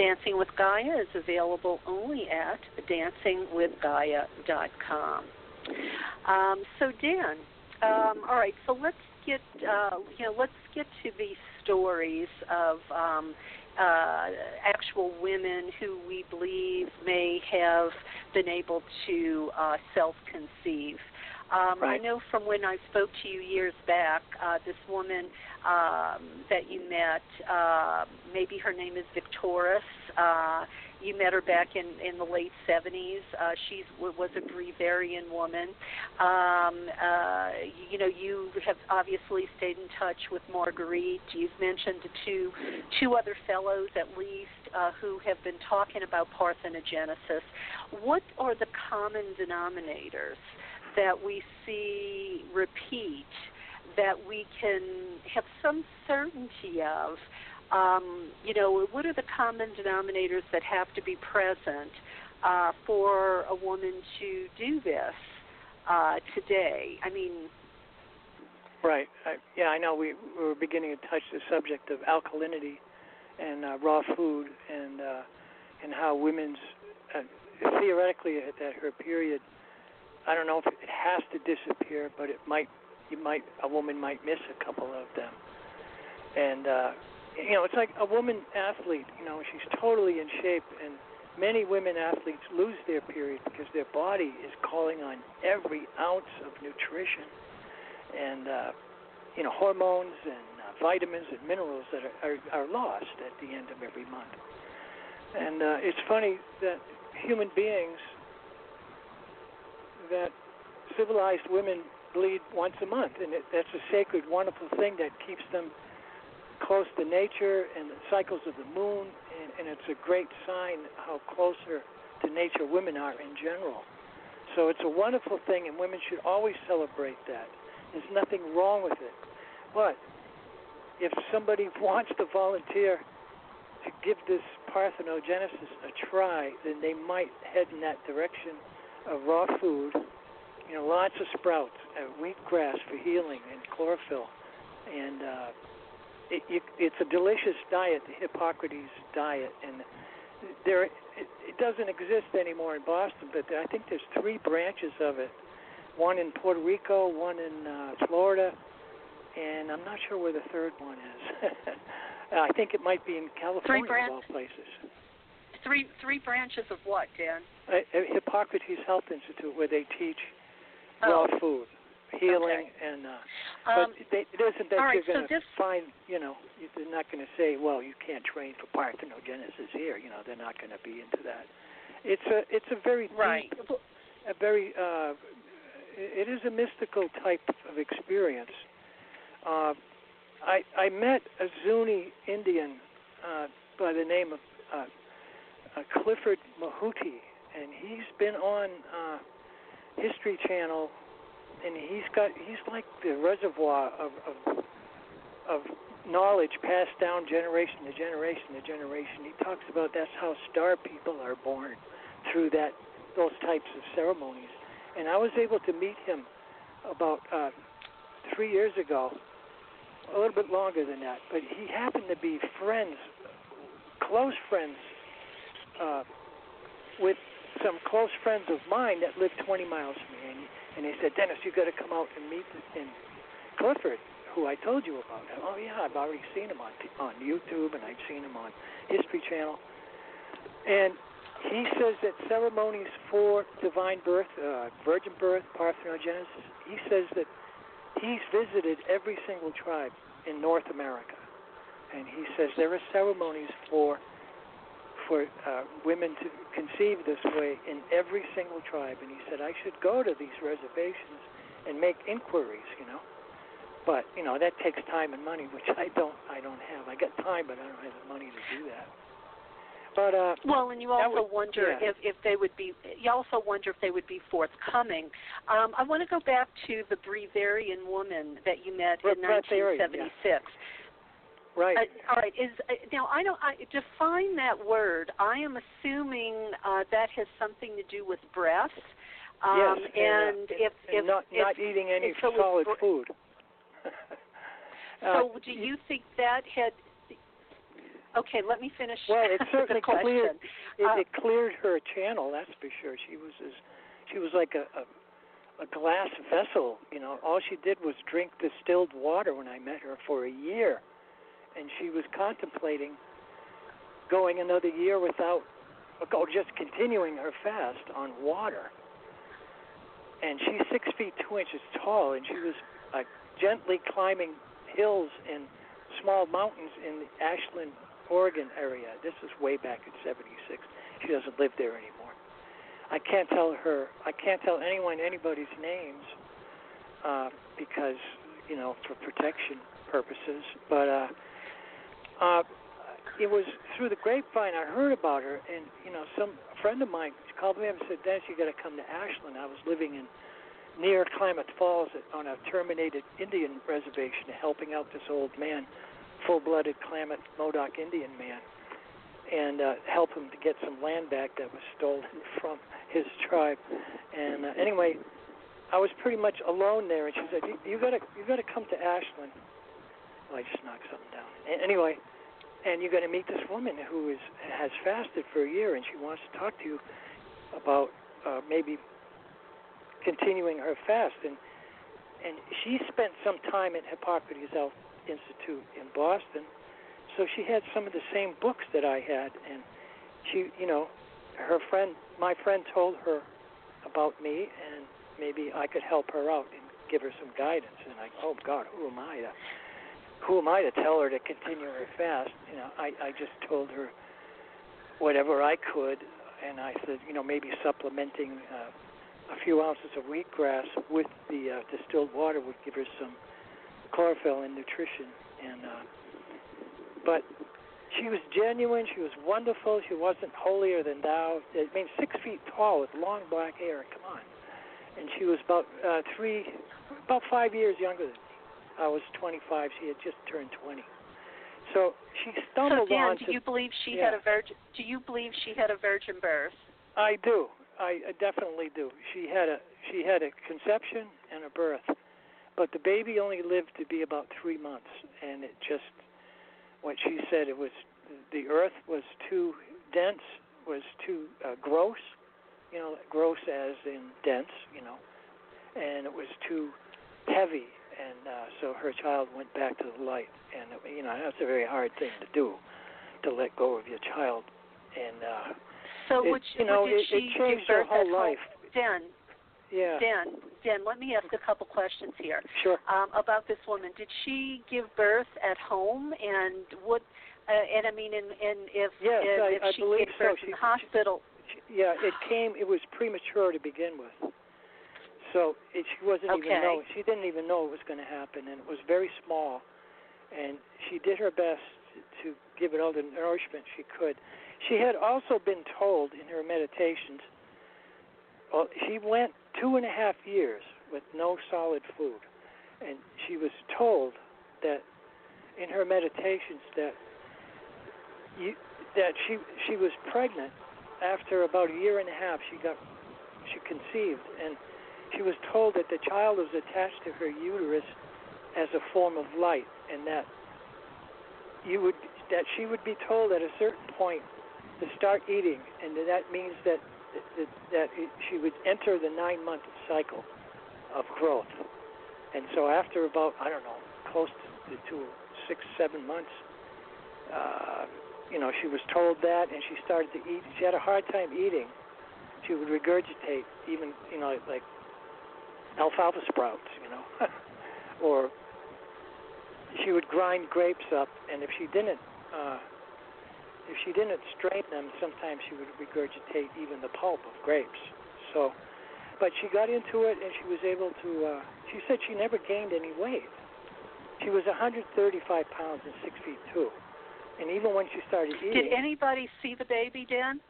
Dancing with Gaia is available only at dancingwithgaia.com. Um, so Dan, um, all right. So let's get uh, you know let's get to these stories of um, uh, actual women who we believe may have been able to uh, self-conceive. Um, right. I know from when I spoke to you years back, uh, this woman um, that you met, uh, maybe her name is Victoris. Uh, you met her back in, in the late 70s. Uh, she was a breatharian woman. Um, uh, you know, you have obviously stayed in touch with Marguerite. You've mentioned two two other fellows at least uh, who have been talking about parthenogenesis. What are the common denominators that we see repeat that we can have some certainty of. Um, you know, what are the common denominators that have to be present uh, for a woman to do this uh, today? I mean, right. I, yeah, I know. We, we were beginning to touch the subject of alkalinity and uh, raw food, and uh, and how women's uh, theoretically at her period I don't know if it has to disappear, but it might. You might a woman might miss a couple of them, and uh, you know it's like a woman athlete. You know she's totally in shape, and many women athletes lose their period because their body is calling on every ounce of nutrition and uh, you know hormones and uh, vitamins and minerals that are, are are lost at the end of every month. And uh, it's funny that human beings that civilized women bleed once a month, and it, that's a sacred, wonderful thing that keeps them close to nature and the cycles of the moon, and, and it's a great sign how closer to nature women are in general. So it's a wonderful thing, and women should always celebrate that. There's nothing wrong with it. But if somebody wants to volunteer to give this parthenogenesis a try, then they might head in that direction of raw food. You know, lots of sprouts, uh, wheatgrass for healing, and chlorophyll, and uh, it, it, it's a delicious diet, the Hippocrates diet, and there it, it doesn't exist anymore in Boston, but I think there's three branches of it. One in Puerto Rico, one in uh, Florida, and I'm not sure where the third one is. I think it might be in California, three bran- of all places. Three three branches of what, Dan? Uh, Hippocrates Health Institute, where they teach oh. raw food healing okay. and uh um, but they, it isn't that right, you're going to so this... find you know they're not going to say well you can't train for parthenogenesis here you know they're not going to be into that it's a it's a very right deep, a very uh it is a mystical type of experience uh i i met a zuni indian uh by the name of uh, uh Clifford Mahooty and he's been on uh history channel and he's got he's like the reservoir of of of knowledge passed down generation to generation to generation. He talks about that's how star people are born through that those types of ceremonies. And I was able to meet him about uh, three years ago, a little bit longer than that. But he happened to be friends, close friends, uh, with some close friends of mine that lived 20 miles from me. And and he said, Dennis, you got to come out and meet in Clifford, who I told you about. Oh yeah, I've already seen him on on YouTube, and I've seen him on History Channel. And he says that ceremonies for divine birth, uh, virgin birth, parthenogenesis, he says that he's visited every single tribe in North America, and he says there are ceremonies for for uh, women to conceive this way in every single tribe. And he said, I should go to these reservations and make inquiries, you know. But you know that takes time and money, which I don't. I don't have. I got time, but I don't have the money to do that. But uh, well, and you also would, wonder yeah. if if they would be. You also wonder if they would be forthcoming. Um, I want to go back to the Breatharian woman that you met in 1976. Yeah. Right. Uh, all right. Is uh, now I don't I, define that word. I am assuming uh, that has something to do with breath. Um, yes, and, and, uh, if, and if not if, not eating any so solid br- food. so uh, do you think that had? Okay, let me finish. Well, it certainly cleared it, uh, it cleared her channel. That's for sure. She was as she was like a, a a glass vessel. You know, all she did was drink distilled water when I met her for a year and she was contemplating going another year without, or just continuing her fast on water. And she's six feet two inches tall, and she was uh, gently climbing hills and small mountains in the Ashland, Oregon area. This is way back in '76. She doesn't live there anymore. I can't tell her. I can't tell anyone anybody's names uh, because you know for protection purposes. But uh, uh, it was through the grapevine I heard about her, and you know, some friend of mine called me up and said, "Dennis, you got to come to Ashland." I was living in near Klamath Falls on a terminated Indian reservation, helping out this old man, full-blooded Klamath Modoc Indian man, and uh, help him to get some land back that was stolen from his tribe. And uh, anyway, I was pretty much alone there, and she said, "You, you gotta, you gotta come to Ashland." I just knocked something down. A- anyway, and you're going to meet this woman who is has fasted for a year, and she wants to talk to you about uh, maybe continuing her fast. And and she spent some time at Hippocrates Health Institute in Boston, so she had some of the same books that I had, and she, you know, her friend, my friend, told her about me, and maybe I could help her out and give her some guidance. And I, oh God, who am I to who am I to tell her to continue her fast? You know, I I just told her whatever I could, and I said, you know, maybe supplementing uh, a few ounces of wheatgrass with the uh, distilled water would give her some chlorophyll and nutrition. And uh, but she was genuine. She was wonderful. She wasn't holier than thou. I mean, six feet tall with long black hair. Come on. And she was about uh, three, about five years younger than me. I was 25. She had just turned 20. So she stumbled so Dan, onto. do you believe she yeah. had a virgin? Do you believe she had a virgin birth? I do. I I definitely do. She had a she had a conception and a birth, but the baby only lived to be about three months, and it just what she said it was the earth was too dense, was too uh, gross, you know, gross as in dense, you know, and it was too heavy, and uh, so her child went back to the light, and you know that's a very hard thing to do, to let go of your child, and. uh so it, would she, you know, did it, she it changed give her birth whole at life. Home? Dan, Yeah. Dan, Dan, let me ask a couple questions here Sure. um, about this woman. Did she give birth at home, and what? Uh, and I mean, and, and if Yes, and I- if I she believe gave so. birth She- in the hospital, She- Yeah, it came. It was premature to begin with, so it, she wasn't Okay. even know. She didn't even know it was going to happen, and it was very small. And she did her best to give it all the nourishment she could. She had also been told in her meditations. Well, she went two and a half years with no solid food, and she was told that in her meditations that you that she she was pregnant after about a year and a half she got she conceived and she was told that the child was attached to her uterus as a form of light and that you would that she would be told at a certain point to start eating and that, means that that, that she would enter the nine month cycle of growth and so after about I don't know close to, to six seven months uh, you know, she was told that, and she started to eat. She had a hard time eating. She would regurgitate, even you know, like alfalfa sprouts, you know, or she would grind grapes up, and if she didn't, uh, if she didn't strain them, sometimes she would regurgitate even the pulp of grapes. So, but she got into it, and she was able to. Uh, she said she never gained any weight. She was 135 pounds and six feet two. And even when she started eating, did anybody see the baby, Dan?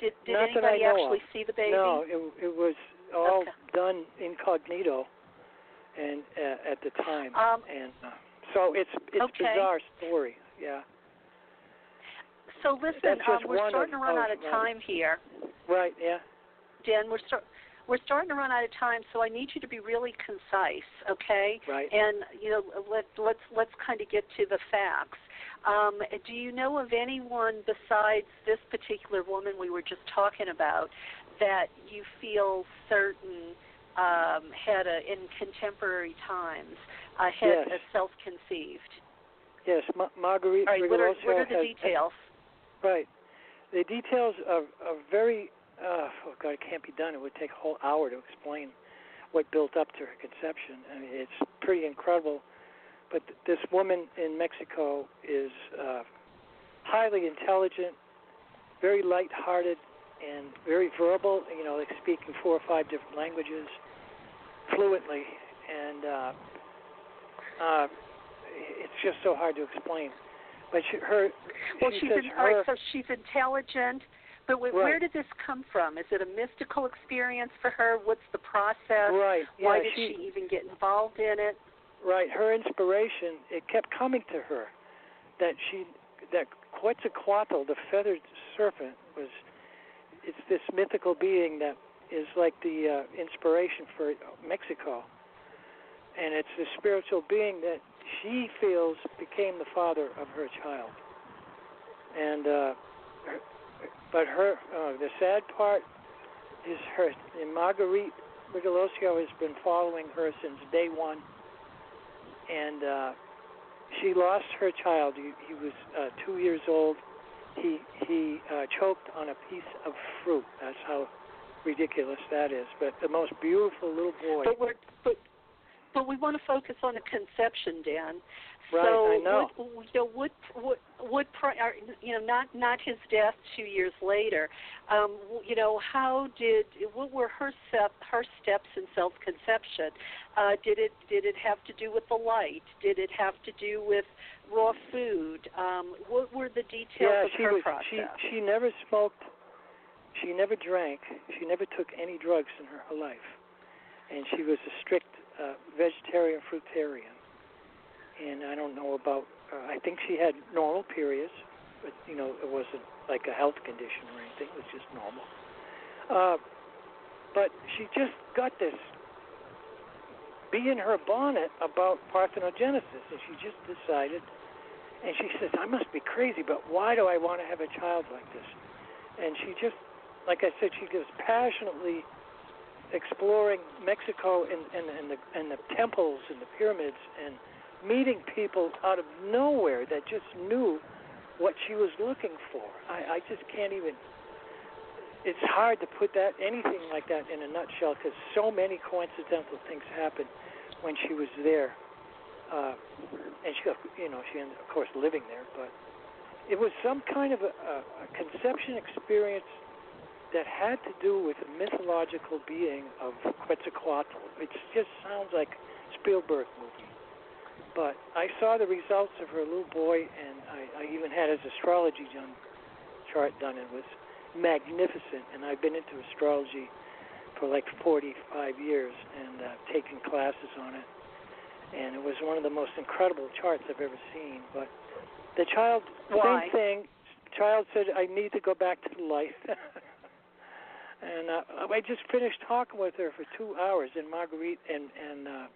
Did did Not anybody actually of. see the baby? no, it it was all Okay. done incognito, and uh, at the time, Um, and uh, so it's it's Okay. bizarre story. Yeah, So listen, um, we're starting of- to run out of time here. right. Yeah, Dan, we're start we're starting to run out of time, so I need you to be really concise, okay? right. And you know, let let's let's kind of get to the facts. Um, do you know of anyone besides this particular woman we were just talking about that you feel certain um, had a, in contemporary times uh, had Yes. a self-conceived? yes, Ma- Marguerite All right, what are, what are the has, details? Right. The details are, are very, uh, oh God, it can't be done. It would take a whole hour to explain what built up to her conception. I mean, it's pretty incredible. But th- this woman in Mexico is uh, highly intelligent, very light-hearted, and very verbal. You know, like speaking four or five different languages fluently, and uh, uh, it's just so hard to explain. But she, her, Well, she she's says in, her, all right, so she's intelligent, but wh- where did this come from? Is it a mystical experience for her? What's the process? right? Why yeah, did she, she even get involved in it? Right. Her inspiration it kept coming to her that she that Quetzalcoatl, the feathered serpent, was it's this mythical being that is like the uh, inspiration for Mexico, and it's the spiritual being that she feels became the father of her child. And uh, but her uh, the sad part is her and Marguerite Rigoglioso has been following her since day one, and uh, she lost her child. He, he was uh, two years old. He he uh, choked on a piece of fruit. That's how ridiculous that is. But the most beautiful little boy. But we're but but we want to focus on the conception, Dan. Right, so I know. What, you know, would what what pri- or, you know not not his death two years later. Um, you know, how did what were her step her steps in self conception? Uh, did it did it have to do with the light? Did it have to do with raw food? Um, what were the details yeah, of she her was. process? She she never smoked. She never drank. She never took any drugs in her whole life, and she was a strict uh, vegetarian fruitarian. and I don't know about. Uh, I think she had normal periods, but you know it wasn't like a health condition or anything. It was just normal. Uh, but she just got this bee in her bonnet about parthenogenesis, and she just decided. And she says, "I must be crazy, but why do I want to have a child like this?" And she just, like I said, she goes passionately exploring Mexico and, and, and the and the temples and the pyramids and meeting people out of nowhere that just knew what she was looking for. I, I just can't even. It's hard to put that anything like that in a nutshell because so many coincidental things happened when she was there, uh, and she, you know, she ended, of course, living there. But it was some kind of a, a, a conception experience that had to do with the mythological being of Quetzalcoatl. It just sounds like Spielberg movie. But I saw the results of her little boy, and I, I even had his astrology done, chart done. It was magnificent, and I've been into astrology for like 45 years and uh, taken classes on it. And it was one of the most incredible charts I've ever seen. But the child, Why? same thing. Child said, "I need to go back to the light." and uh, I just finished talking with her for two hours in Marguerite and and uh,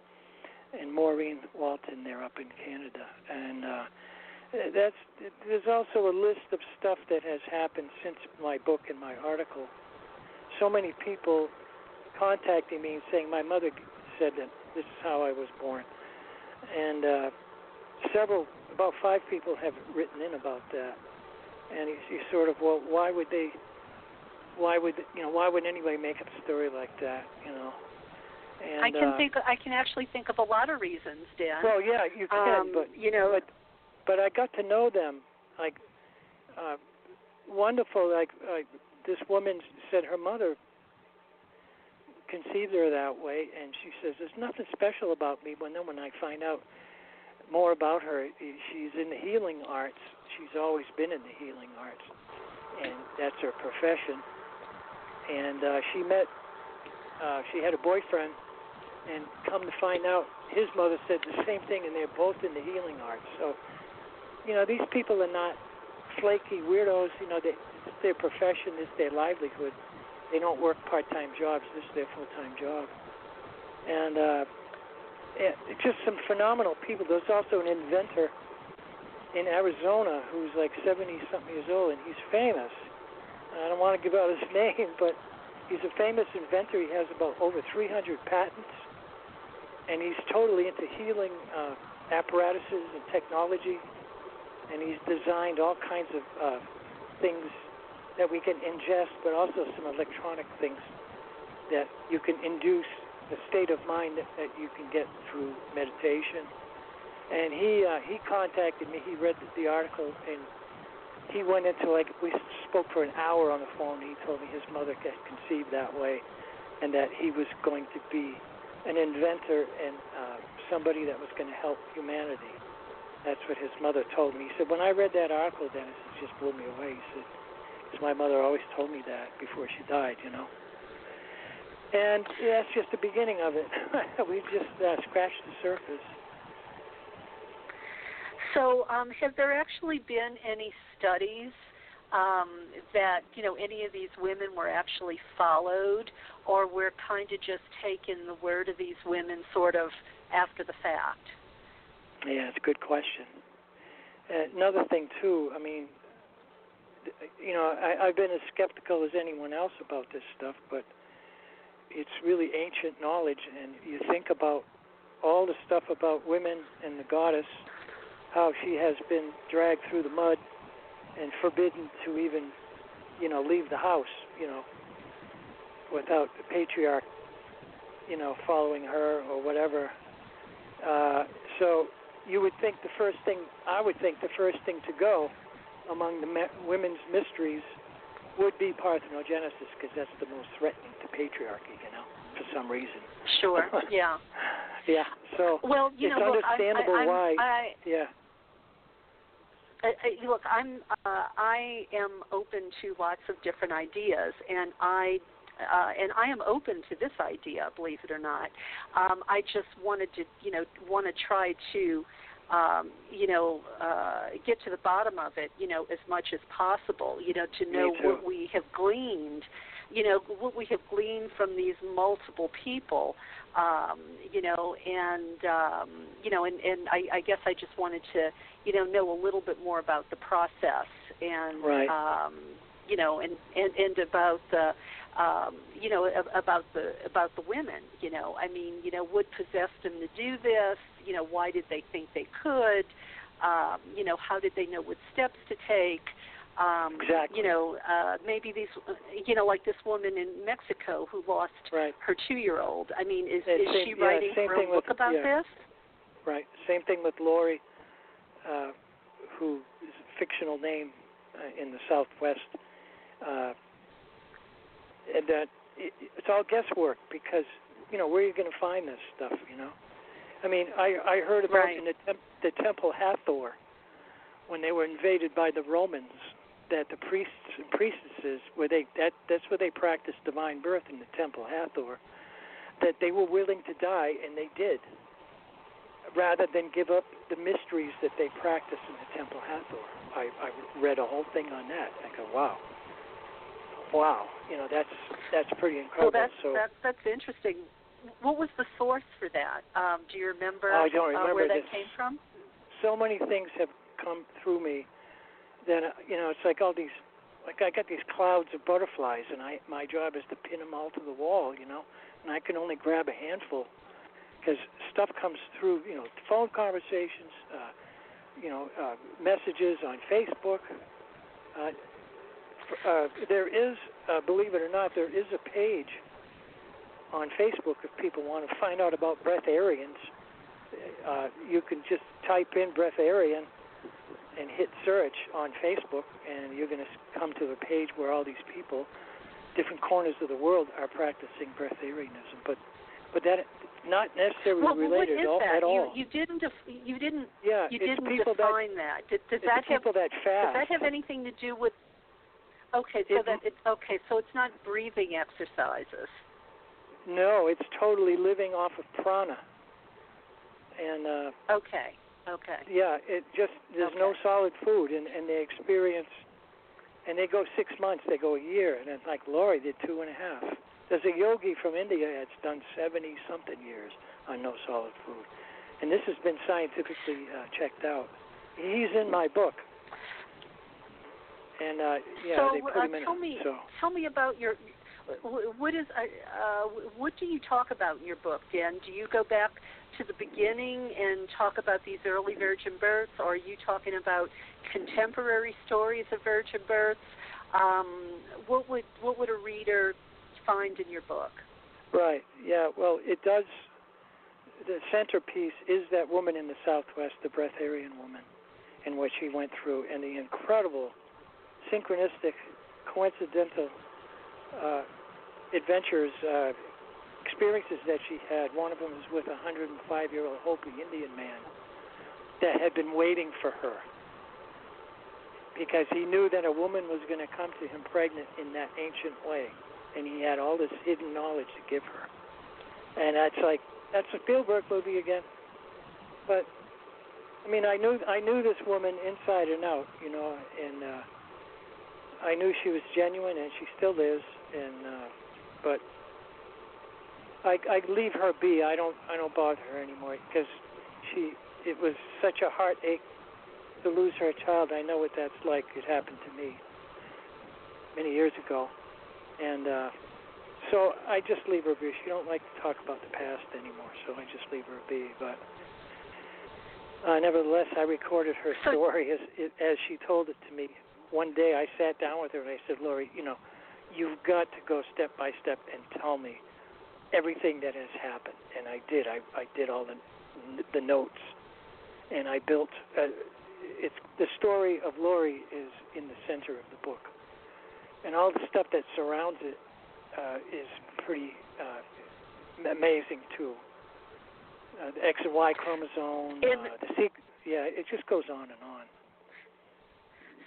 and Maureen Walton there up in Canada, and uh, that's there's also a list of stuff that has happened since my book and my article. So many people contacting me and saying my mother said that this is how I was born, and uh, several about five people have written in about that, and you, you sort of well why would they why would you know why would anybody make up a story like that you know and, I can uh, think. I can actually think of a lot of reasons, Dan. well yeah you can um, but you know, but but I got to know them like uh wonderful like like this woman said her mother conceived her that way and she says there's nothing special about me but then when I find out more about her she's in the healing arts she's always been in the healing arts and that's her profession and uh she met uh she had a boyfriend and come to find out his mother said the same thing and they're both in the healing arts. So you know these people are not flaky weirdos you know they it's their profession it's their livelihood. They don't work part time jobs this is their full time job. And uh it, just some phenomenal people. There's also an inventor in Arizona who's like 70 something years old and he's famous I don't want to give out his name but he's a famous inventor he has about over 300 patents and he's totally into healing uh, apparatuses and technology, and he's designed all kinds of uh, things that we can ingest, but also some electronic things that you can induce a state of mind that, that you can get through meditation. And he uh, he contacted me. He read the, article and he went into like we spoke for an hour on the phone. He told me his mother got conceived that way, and that he was going to be an inventor and uh, somebody that was going to help humanity. That's what his mother told me. He said, when I read that article, Dennis, it just blew me away. He said, because my mother always told me that before she died, you know. And that's just the beginning of it. We've just uh, scratched the surface. So, um, have there actually been any studies um, that you know any of these women were actually followed, or we're kind of just taking the word of these women sort of after the fact? Yeah, it's a good question. Uh, another thing too, I mean, you know, I, I've been as skeptical as anyone else about this stuff, but it's really ancient knowledge, and you think about all the stuff about women and the goddess, how she has been dragged through the mud and forbidden to even, you know, leave the house, you know, without the patriarch, you know, following her or whatever. Uh, so you would think the first thing, I would think the first thing to go among the me- women's mysteries would be parthenogenesis because that's the most threatening to patriarchy, you know, for some reason. Sure. Yeah. yeah. So Well, you it's know, understandable I, I, why. I, yeah. I, look, I'm uh, I am open to lots of different ideas, and I uh, and I am open to this idea, believe it or not. Um, I just wanted to, you know, want to try to um, you know, uh, get to the bottom of it, you know, as much as possible, you know, to know what we have gleaned, you know, what we have gleaned from these multiple people, um, you know, and um, you know, and, and I, I guess I just wanted to, you know, know a little bit more about the process and, right. um, you know, and and and about the um, you know, about the about the women. You know, I mean, you know, what possessed them to do this? You know, why did they think they could? Um, you know, how did they know what steps to take? Um, exactly. You know, uh, maybe these, you know, like this woman in Mexico who lost right. her two-year-old. I mean, is, is she writing yeah, her book with, about yeah. this? Right. Same thing with Lori, uh, who is a fictional name uh, in the Southwest. Uh, and that it, it's all guesswork because you know where are you going to find this stuff? You know, I mean, I I heard about right. in the temp, the Temple Hathor when they were invaded by the Romans that the priests and priestesses where they that that's where they practiced divine birth in the Temple Hathor that they were willing to die and they did rather than give up the mysteries that they practiced in the Temple Hathor. I, I read a whole thing on that. I go, wow, wow, you know that's that's pretty incredible. Well, that's so, that's that's interesting. What was the source for that? Um, do you remember, I don't remember uh, where that this. came from? So many things have come through me that uh, you know it's like all these like I got these clouds of butterflies and I my job is to pin them all to the wall, you know, and I can only grab a handful because stuff comes through, you know, phone conversations, uh, you know, uh, messages on Facebook. Uh, uh, there is, uh, believe it or not, there is a page on Facebook if people want to find out about breatharians. Uh, you can just type in breatharian and hit search on Facebook, and you're going to come to a page where all these people, different corners of the world, are practicing breatharianism. But, but that not necessarily well, related what is at, that? at all. You, you didn't. Def- you didn't. Yeah, you didn't people define that. that. Does, does that have? people that fast. Does that have anything to do with? Okay, so It- that it, okay, so it's not breathing exercises. No, it's totally living off of prana. And uh Okay, okay. yeah, it just there's no solid food and and they experience and they go six months, they go a year, and it's like Laurie did two and a half. There's a yogi from India that's done seventy something years on no solid food, and this has been scientifically uh, checked out. He's in my book, and uh, yeah, so they put uh, him in. tell me, so tell me about your. What is uh, uh, what do you talk about in your book, Dan? Do you go back to the beginning and talk about these early virgin births, or are you talking about contemporary stories of virgin births? Um, what would what would a reader find in your book? Right. Yeah. Well, it does. The centerpiece is that woman in the Southwest, the breatharian woman, and what she went through, and the incredible, synchronistic, coincidental uh, adventures, uh, experiences that she had. One of them was with a 105-year-old Hopi Indian man that had been waiting for her because he knew that a woman was going to come to him pregnant in that ancient way and he had all this hidden knowledge to give her. And that's like that's a Spielberg movie again. But I mean, I knew I knew this woman inside and out, you know, and uh, I knew she was genuine, and she still is. And uh, but I I leave her be. I don't I don't bother her anymore because she it was such a heartache to lose her child. I know what that's like. It happened to me many years ago and uh, so I just leave her be. She don't like to talk about the past anymore, so I just leave her be. But uh, nevertheless, I recorded her story as as she told it to me. One day, I sat down with her and I said, "Lori, you know, you've got to go step by step and tell me everything that has happened." And I did. I I did all the the notes, and I built. Uh, it's the story of Lori is in the center of the book and all the stuff that surrounds it uh, is pretty uh, amazing too. Uh, the X and Y chromosome, And- uh, the sequ- yeah, it just goes on and on.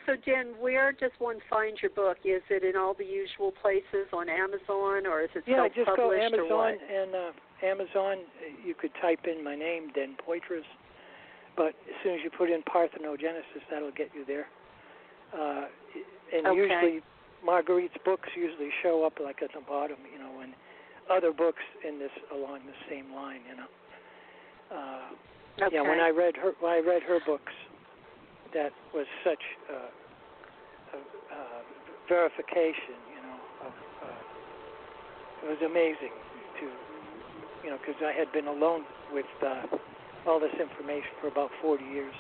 So, Dan, where does one find your book? Is it in all the usual places on Amazon, or is it Yeah, just go self-published, or Amazon what? and uh, Amazon. uh, You could type in my name, Den Poitras. but as soon as you put in parthenogenesis, that'll get you there. Uh, and Okay. usually, Marguerite's books usually show up like at the bottom, you know, and other books in this along the same line, you know. Uh, Okay. yeah, when I read her, when I read her books, that was such uh, a, a verification, you know. Of, uh, it was amazing to, you know, because I had been alone with uh, all this information for about 40 years,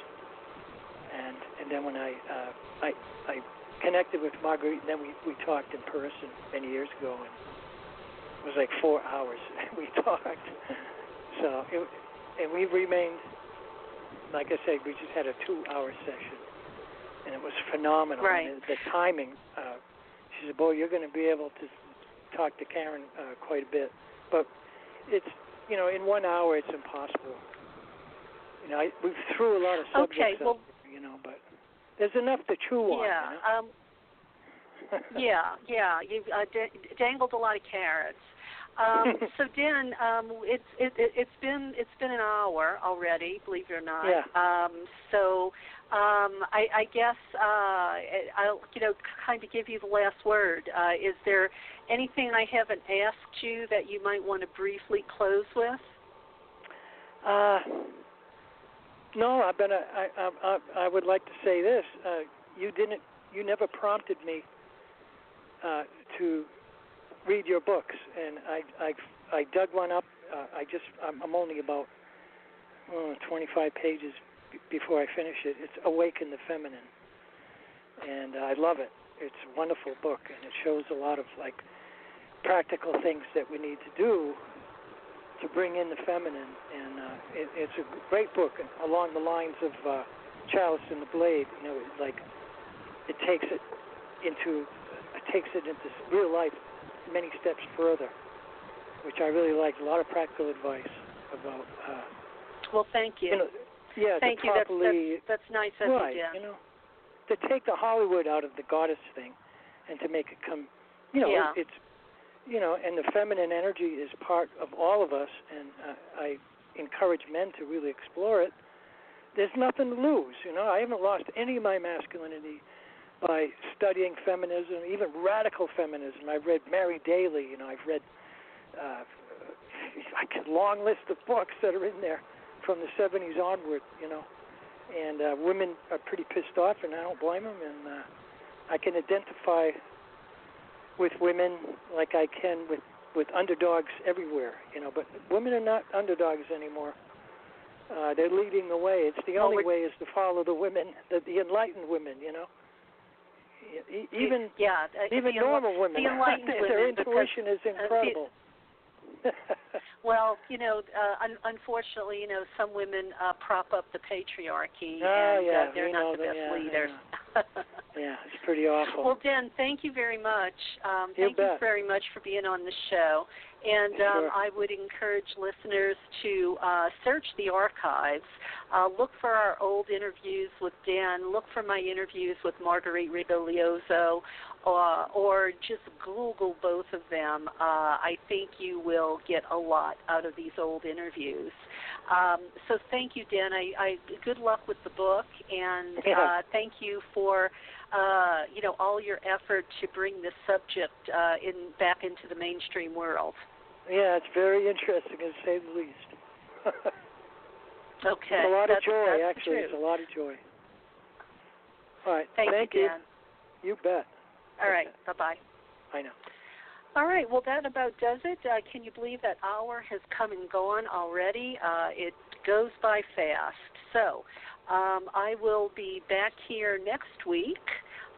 and and then when I uh, I I connected with Marguerite, and then we we talked in person many years ago, and it was like four hours we talked. So it and we remained, like I said, we just had a two-hour session, and it was phenomenal. Right. And the timing. Uh, she said, "Boy, you're going to be able to talk to Karen uh, quite a bit, but it's you know, in one hour it's impossible. You know, I, we threw a lot of subjects Okay, well- you know, but there's enough to chew on. yeah. You know? Um, yeah, yeah. You uh, d- dangled a lot of carrots. Um, so Dan, um, it's it, it, it's been it's been an hour already, believe it or not. Yeah. Um, so um, I, I guess uh, I'll you know kind of give you the last word. Uh, is there anything I haven't asked you that you might want to briefly close with? Uh, no, I've been. A, I, I, I, I would like to say this. Uh, you didn't. You never prompted me uh, to read your books, and I, I, I dug one up. Uh, I just. I'm, I'm only about oh, 25 pages b- before I finish it. It's Awaken the Feminine, and I love it. It's a wonderful book, and it shows a lot of like practical things that we need to do to bring in the feminine, and uh, it, it's a great book along the lines of uh, Chalice and the Blade. You know, like it takes it into it takes it into real life many steps further, which I really liked. A lot of practical advice about uh, Well, thank you. you know, yeah, thank you. That's, properly that's that's nice of right, you, Dan. you know, to take the Hollywood out of the goddess thing, and to make it come, you know, Yeah. it's, you know, and the feminine energy is part of all of us, and uh, I encourage men to really explore it. There's nothing to lose, you know. I haven't lost any of my masculinity by studying feminism, even radical feminism. I've read Mary Daly, you know. I've read uh, like a long list of books that are in there from the 70s onward, you know and uh, women are pretty pissed off, and I don't blame them. And uh, I can identify with women like I can with with underdogs everywhere, you know. But women are not underdogs anymore. Uh, they're leading the way. It's the Well, only we're- way is to follow the women, the, the enlightened women, you know. Even yeah, uh, even the normal women, the enlightened their women, because, intuition is uh, the- incredible. Well, you know, uh, un- unfortunately, you know, some women uh, prop up the patriarchy, Oh, and yeah, uh, they're not the that, best yeah, leaders. yeah, it's pretty awful. well, Dan, thank you very much. Um, You thank you very much for being on the show. And um, Sure. I would encourage listeners to uh, search the archives, uh, look for our old interviews with Dan, look for my interviews with Marguerite Rigoglioso, uh, or just Google both of them. Uh, I think you will get a lot out of these old interviews. Um, so thank you, Dan. I, I good luck with the book, and Yeah. uh, thank you for uh, you know all your effort to bring this subject uh, in back into the mainstream world. Yeah, it's very interesting, to say the least. Okay, It's a lot of joy, actually. True. It's a lot of joy. All right. Thank, you. you, Dan. You bet. All right, bye bye. I know. All right, well, that about does it. Uh, can you believe that hour has come and gone already? Uh, it goes by fast. So um, I will be back here next week,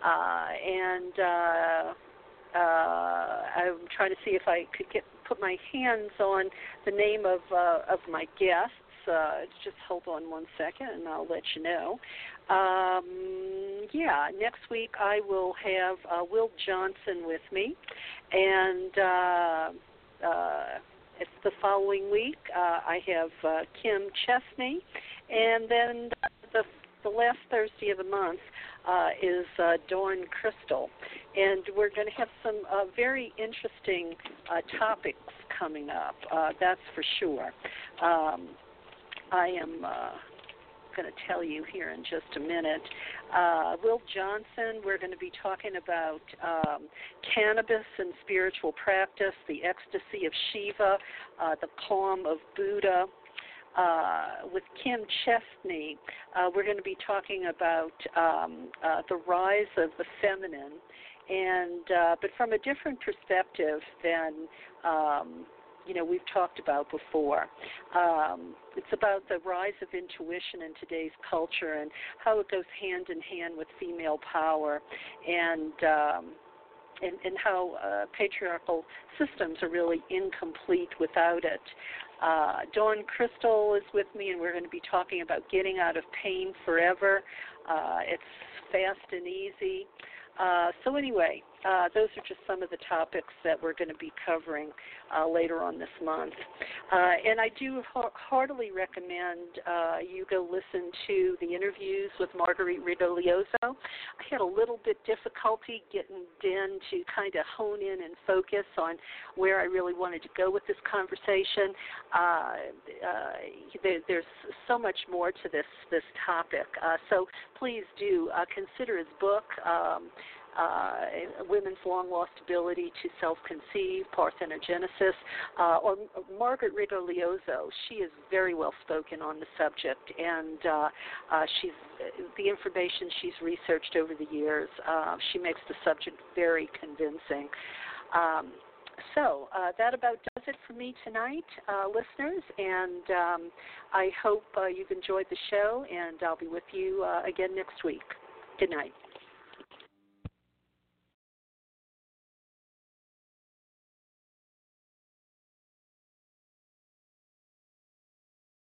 uh, and uh, uh, I'm trying to see if I could get put my hands on the name of uh, of my guests. Uh, just hold on one second, and I'll let you know. Um, yeah, next week I will have uh, Will Johnson with me, and uh, uh, it's the following week uh, I have uh, Kim Chestney, and then the last Thursday of the month uh, is uh, Dawn Crystal, and we're going to have some uh, very interesting uh, topics coming up. Uh, that's for sure. Um, I am uh, going to tell you here in just a minute. Uh, Will Johnson, we're going to be talking about um, cannabis and spiritual practice, the ecstasy of Shiva, uh, the calm of Buddha. Uh, with Kim Chestney, uh, we're going to be talking about um, uh, the rise of the feminine, and uh, but from a different perspective than um, you know we've talked about before. Um, it's about the rise of intuition in today's culture and how it goes hand in hand with female power and. Um, and, and how uh, patriarchal systems are really incomplete without it. Uh, Dawn Crystal is with me, and we're going to be talking about getting out of pain forever. Uh, it's fast and easy. Uh, so anyway, uh, those are just some of the topics that we're going to be covering uh, later on this month. Uh, and I do ha- heartily recommend uh, you go listen to the interviews with Marguerite Rigoglioso. I had a little bit difficulty getting Den to kind of hone in and focus on where I really wanted to go with this conversation. Uh, there, there's so much more to this this topic. so please do consider his book. Um, uh, women's long lost ability to self conceive, parthenogenesis, uh, or Margaret Rigoglioso. She is very well spoken on the subject, and uh, uh, she's the information she's researched over the years. Uh, she makes the subject very convincing. Um, so uh, that about does it for me tonight, uh, listeners, and um, I hope uh, you've enjoyed the show, and I'll be with you uh, again next week. Good night.